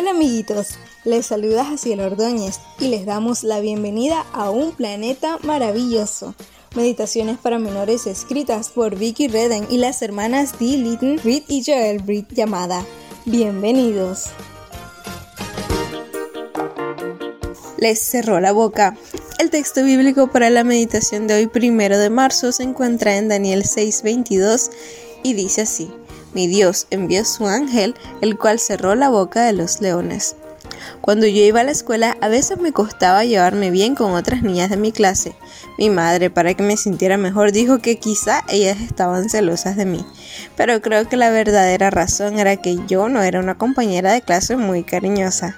Hola amiguitos, les saluda Jaciel Ordóñez y les damos la bienvenida a un planeta maravilloso. Meditaciones para menores escritas por Vicky Redden y las hermanas Dee Litton, Reed y Joel Reed llamada Bienvenidos. Les cerró la boca. El texto bíblico para la meditación de hoy primero de marzo se encuentra en Daniel 6:22 y dice así. Mi Dios envió su ángel, el cual cerró la boca de los leones. Cuando yo iba a la escuela, a veces me costaba llevarme bien con otras niñas de mi clase. Mi madre, para que me sintiera mejor, dijo que quizá ellas estaban celosas de mí. Pero creo que la verdadera razón era que yo no era una compañera de clase muy cariñosa.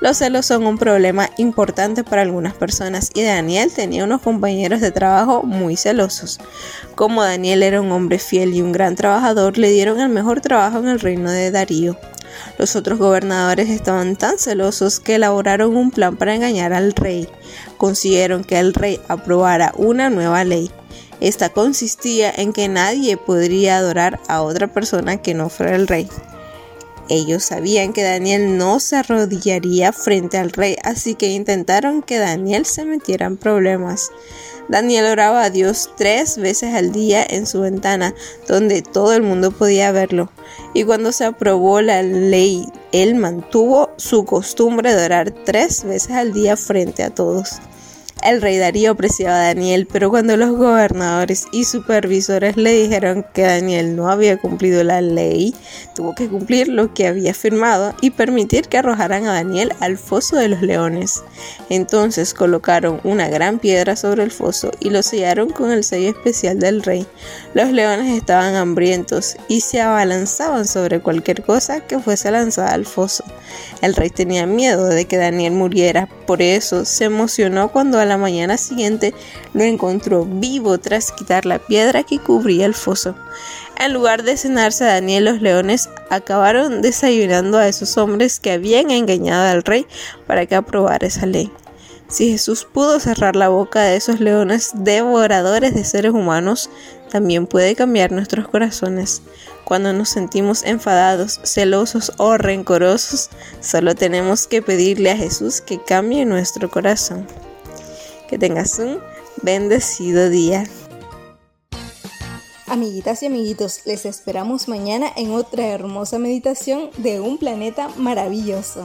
Los celos son un problema importante para algunas personas y Daniel tenía unos compañeros de trabajo muy celosos. Como Daniel era un hombre fiel y un gran trabajador, le dieron el mejor trabajo en el reino de Darío. Los otros gobernadores estaban tan celosos que elaboraron un plan para engañar al rey. Consiguieron que el rey aprobara una nueva ley. Esta consistía en que nadie podría adorar a otra persona que no fuera el rey. Ellos sabían que Daniel no se arrodillaría frente al rey, así que intentaron que Daniel se metiera en problemas. Daniel oraba a Dios tres veces al día en su ventana, donde todo el mundo podía verlo. Y cuando se aprobó la ley, él mantuvo su costumbre de orar tres veces al día frente a todos. El rey Darío apreciaba a Daniel, pero cuando los gobernadores y supervisores le dijeron que Daniel no había cumplido la ley, tuvo que cumplir lo que había firmado y permitir que arrojaran a Daniel al foso de los leones. Entonces colocaron una gran piedra sobre el foso y lo sellaron con el sello especial del rey. Los leones estaban hambrientos y se abalanzaban sobre cualquier cosa que fuese lanzada al foso. El rey tenía miedo de que Daniel muriera, por eso se emocionó cuando la mañana siguiente lo encontró vivo tras quitar la piedra que cubría el foso. En lugar de cenarse a Daniel, los leones acabaron desayunando a esos hombres que habían engañado al rey para que aprobara esa ley. Si Jesús pudo cerrar la boca de esos leones devoradores de seres humanos, también puede cambiar nuestros corazones. Cuando nos sentimos enfadados, celosos o rencorosos, solo tenemos que pedirle a Jesús que cambie nuestro corazón. Que tengas un bendecido día. Amiguitas y amiguitos, les esperamos mañana en otra hermosa meditación de un planeta maravilloso.